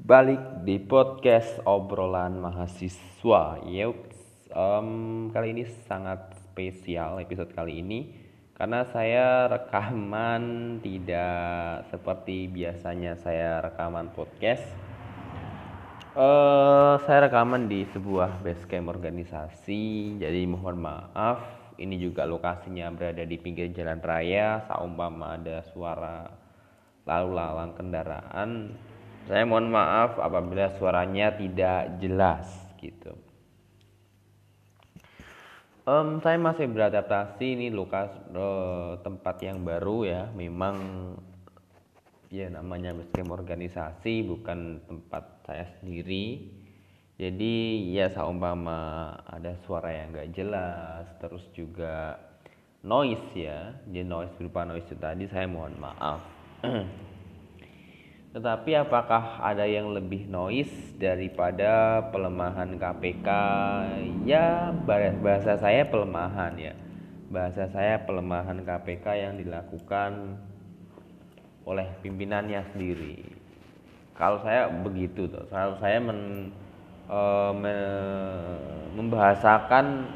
balik di podcast obrolan mahasiswa. Yuk, em, kali ini sangat spesial episode kali ini karena saya rekaman tidak seperti biasanya saya rekaman podcast. Eh, saya rekaman di sebuah basecamp organisasi, jadi mohon maaf. Ini juga lokasinya berada di pinggir jalan raya, saumpama ada suara lalu lalang kendaraan saya mohon maaf apabila suaranya tidak jelas gitu. Em, saya masih beradaptasi ini lukas eh, tempat yang baru ya memang ya namanya basecamp organisasi bukan tempat saya sendiri. Jadi ya seumpama ada suara yang nggak jelas terus juga noise ya. Jadi noise berupa noise itu tadi saya mohon maaf tetapi apakah ada yang lebih noise daripada pelemahan KPK ya bahasa saya pelemahan ya. Bahasa saya pelemahan KPK yang dilakukan oleh pimpinannya sendiri. Kalau saya begitu tuh. Kalau saya men Eh, membahasakan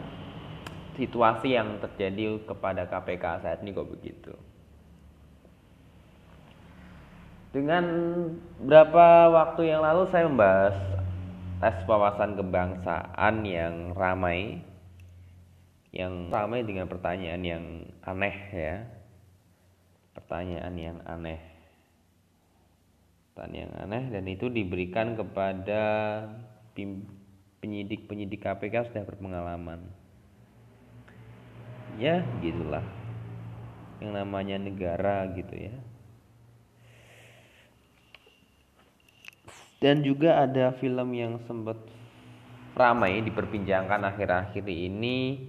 situasi yang terjadi kepada KPK saat ini kok begitu. Dengan berapa waktu yang lalu saya membahas tes wawasan kebangsaan yang ramai yang ramai dengan pertanyaan yang aneh ya. Pertanyaan yang aneh. Pertanyaan yang aneh dan itu diberikan kepada penyidik-penyidik KPK sudah berpengalaman. Ya, gitulah. Yang namanya negara gitu ya. Dan juga ada film yang sempat ramai diperbincangkan akhir-akhir ini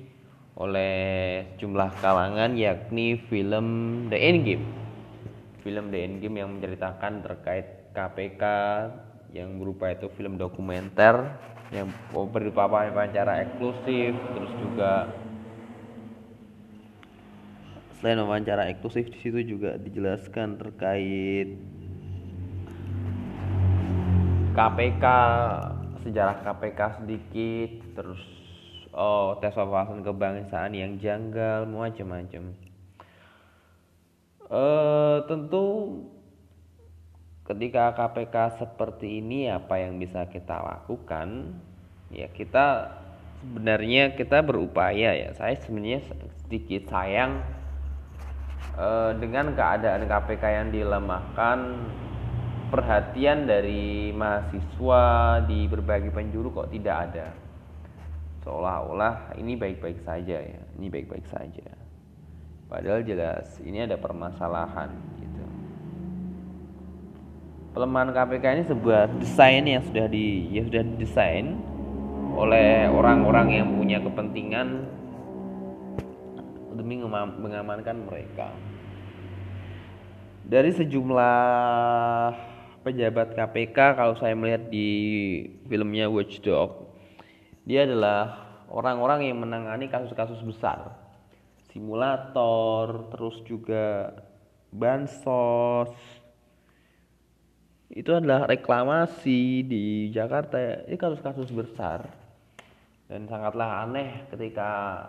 oleh jumlah kalangan yakni film The Endgame. Film The Endgame yang menceritakan terkait KPK yang berupa itu film dokumenter yang berupa wawancara eksklusif terus juga selain wawancara eksklusif di situ juga dijelaskan terkait KPK sejarah KPK sedikit terus oh tes wawasan kebangsaan yang janggal macam-macam. Uh, tentu ketika KPK seperti ini apa yang bisa kita lakukan? Ya kita sebenarnya kita berupaya ya. Saya sebenarnya sedikit sayang eh, dengan keadaan KPK yang dilemahkan perhatian dari mahasiswa di berbagai penjuru kok tidak ada. Seolah-olah ini baik-baik saja ya ini baik-baik saja. Padahal jelas ini ada permasalahan gitu. Pelemahan KPK ini sebuah desain yang sudah di ya sudah didesain oleh orang-orang yang punya kepentingan demi mengamankan mereka. Dari sejumlah pejabat KPK kalau saya melihat di filmnya Watchdog, dia adalah orang-orang yang menangani kasus-kasus besar. Simulator, terus juga bansos, itu adalah reklamasi di Jakarta. Ini kasus-kasus besar. Dan sangatlah aneh ketika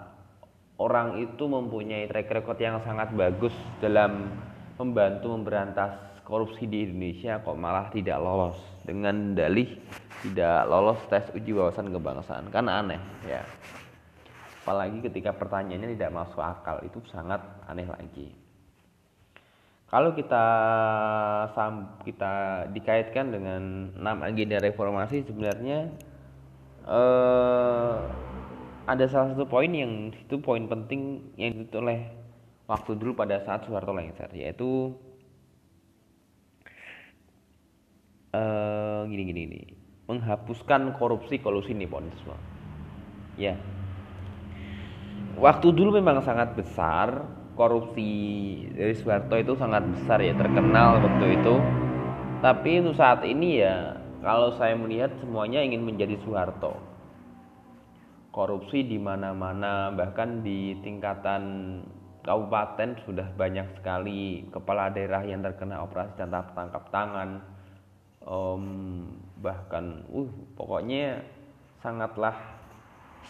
orang itu mempunyai track record yang sangat bagus dalam membantu memberantas korupsi di Indonesia kok malah tidak lolos. Dengan dalih tidak lolos tes uji wawasan kebangsaan. Kan aneh ya. Apalagi ketika pertanyaannya tidak masuk akal itu sangat aneh lagi. Kalau kita kita dikaitkan dengan enam agenda reformasi sebenarnya eh, ada salah satu poin yang itu poin penting yang ditutup oleh waktu dulu pada saat Soeharto lengser yaitu eh, gini gini menghapuskan korupsi kolusi nepotisme ya. Waktu dulu memang sangat besar korupsi dari Soeharto itu sangat besar ya terkenal waktu itu. Tapi untuk saat ini ya kalau saya melihat semuanya ingin menjadi Soeharto. Korupsi di mana-mana bahkan di tingkatan kabupaten sudah banyak sekali kepala daerah yang terkena operasi tangkap tangkap tangan um, bahkan uh pokoknya sangatlah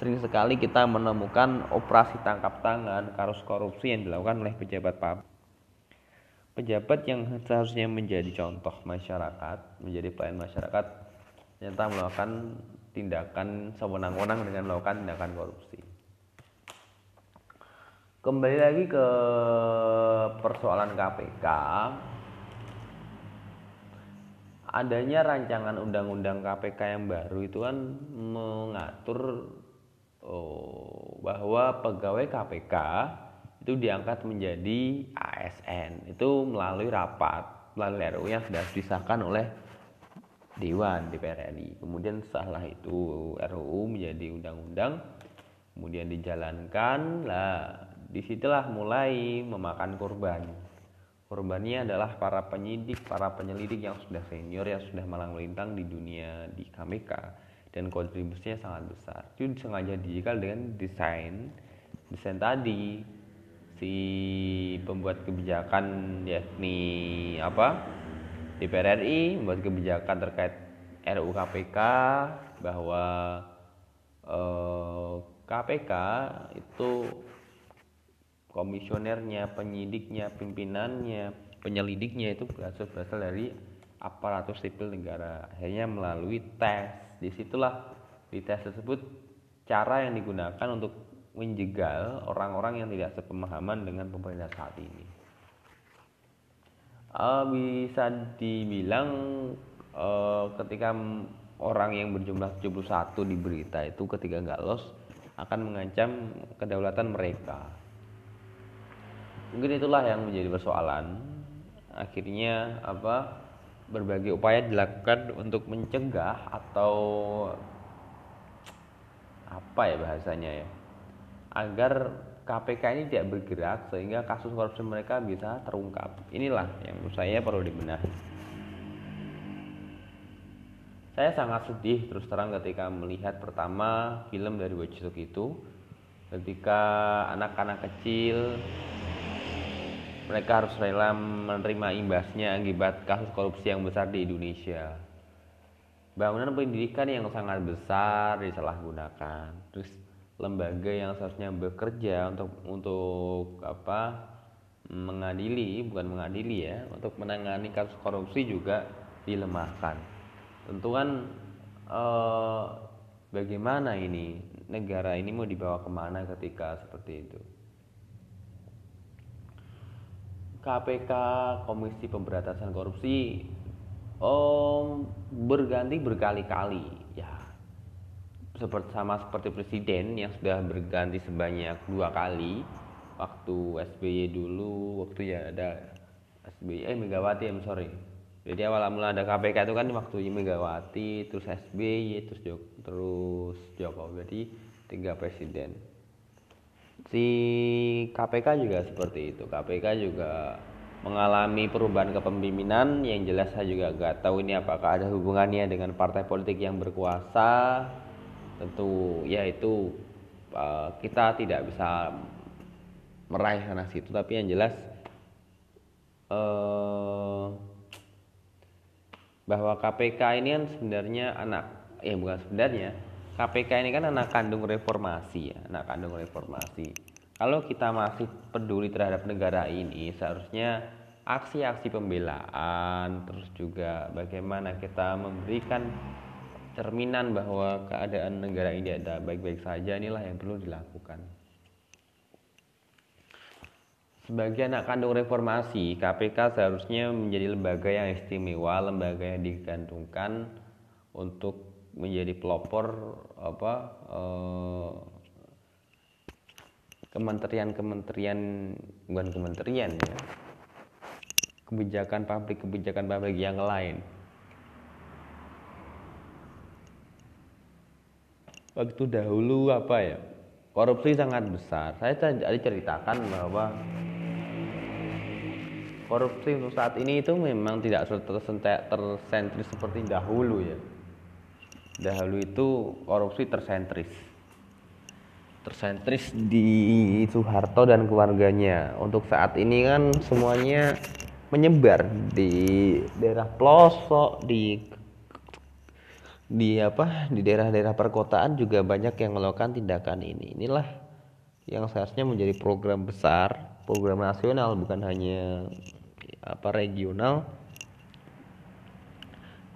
sering sekali kita menemukan operasi tangkap tangan kasus korupsi yang dilakukan oleh pejabat publik pejabat yang seharusnya menjadi contoh masyarakat menjadi pelayan masyarakat ternyata melakukan tindakan sewenang-wenang dengan melakukan tindakan korupsi. Kembali lagi ke persoalan KPK adanya rancangan undang-undang KPK yang baru itu kan mengatur oh, bahwa pegawai KPK itu diangkat menjadi ASN itu melalui rapat melalui RUU yang sudah disahkan oleh Dewan DPR RI. Kemudian setelah itu RUU menjadi undang-undang, kemudian dijalankan, lah di situlah mulai memakan korban korbannya adalah para penyidik, para penyelidik yang sudah senior yang sudah malang melintang di dunia di KPK dan kontribusinya sangat besar. Itu sengaja dijikal dengan desain desain tadi. Si pembuat kebijakan yakni apa? DPR RI membuat kebijakan terkait RUU KPK bahwa eh, KPK itu komisionernya, penyidiknya, pimpinannya, penyelidiknya itu berasal berasal dari aparatur sipil negara. Akhirnya melalui tes. Di situlah di tes tersebut cara yang digunakan untuk menjegal orang-orang yang tidak sepemahaman dengan pemerintah saat ini. Uh, bisa dibilang uh, ketika orang yang berjumlah 71 di berita itu ketika nggak los akan mengancam kedaulatan mereka mungkin itulah yang menjadi persoalan. Akhirnya apa berbagai upaya dilakukan untuk mencegah atau apa ya bahasanya ya agar KPK ini tidak bergerak sehingga kasus korupsi mereka bisa terungkap. Inilah yang menurut saya perlu dibenahi. Saya sangat sedih terus terang ketika melihat pertama film dari Wojciech itu. Ketika anak-anak kecil mereka harus rela menerima imbasnya akibat kasus korupsi yang besar di Indonesia. Bangunan pendidikan yang sangat besar disalahgunakan. Terus lembaga yang seharusnya bekerja untuk untuk apa mengadili bukan mengadili ya untuk menangani kasus korupsi juga dilemahkan tentu kan eh, bagaimana ini negara ini mau dibawa ke mana ketika seperti itu KPK Komisi Pemberantasan Korupsi om berganti berkali-kali ya. Seperti sama seperti presiden yang sudah berganti sebanyak dua kali waktu SBY dulu waktu ya ada SBY eh Megawati I'm sorry. Jadi awal mula ada KPK itu kan waktu Megawati terus SBY terus Jok terus Jokowi jadi tiga presiden si KPK juga seperti itu. KPK juga mengalami perubahan kepemimpinan. Yang jelas saya juga nggak tahu ini apakah ada hubungannya dengan partai politik yang berkuasa. Tentu ya itu uh, kita tidak bisa meraih sana situ. Tapi yang jelas uh, bahwa KPK ini kan sebenarnya anak ya bukan sebenarnya KPK ini kan anak kandung reformasi ya, anak kandung reformasi. Kalau kita masih peduli terhadap negara ini, seharusnya aksi-aksi pembelaan, terus juga bagaimana kita memberikan cerminan bahwa keadaan negara ini ada baik-baik saja, inilah yang perlu dilakukan. Sebagai anak kandung reformasi, KPK seharusnya menjadi lembaga yang istimewa, lembaga yang digantungkan untuk menjadi pelopor apa eh, kementerian-kementerian bukan kementerian ya kebijakan publik kebijakan publik yang lain. Waktu dahulu apa ya korupsi sangat besar. Saya tadi ceritakan bahwa korupsi untuk saat ini itu memang tidak tersentris seperti dahulu ya dahulu itu korupsi tersentris. Tersentris di Soeharto dan keluarganya. Untuk saat ini kan semuanya menyebar di daerah pelosok di di apa di daerah-daerah perkotaan juga banyak yang melakukan tindakan ini. Inilah yang seharusnya menjadi program besar program nasional bukan hanya apa regional.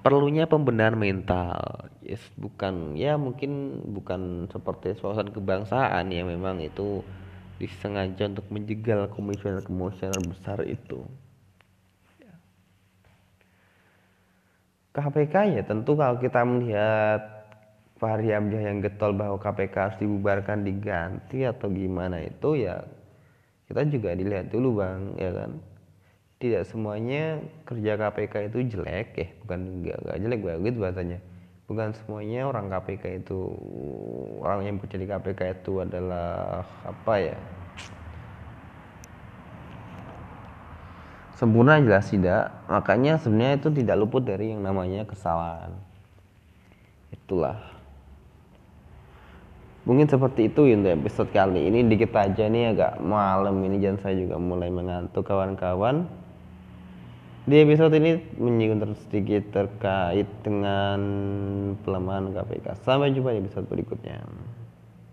Perlunya pembenahan mental yes bukan ya mungkin bukan seperti suasana kebangsaan ya memang itu disengaja untuk menjegal komisioner-komisioner besar itu. KPK ya tentu kalau kita melihat Fahri yang getol bahwa KPK harus dibubarkan diganti atau gimana itu ya kita juga dilihat dulu bang ya kan? Tidak semuanya kerja KPK itu jelek ya bukan enggak, enggak jelek bagus bahasanya bukan semuanya orang KPK itu orang yang bekerja di KPK itu adalah apa ya? Sempurna jelas tidak. Makanya sebenarnya itu tidak luput dari yang namanya kesalahan. Itulah. Mungkin seperti itu untuk episode kali ini. Dikit aja nih agak malam ini. Dan saya juga mulai mengantuk kawan-kawan di episode ini menyinggung sedikit terkait dengan pelemahan KPK sampai jumpa di episode berikutnya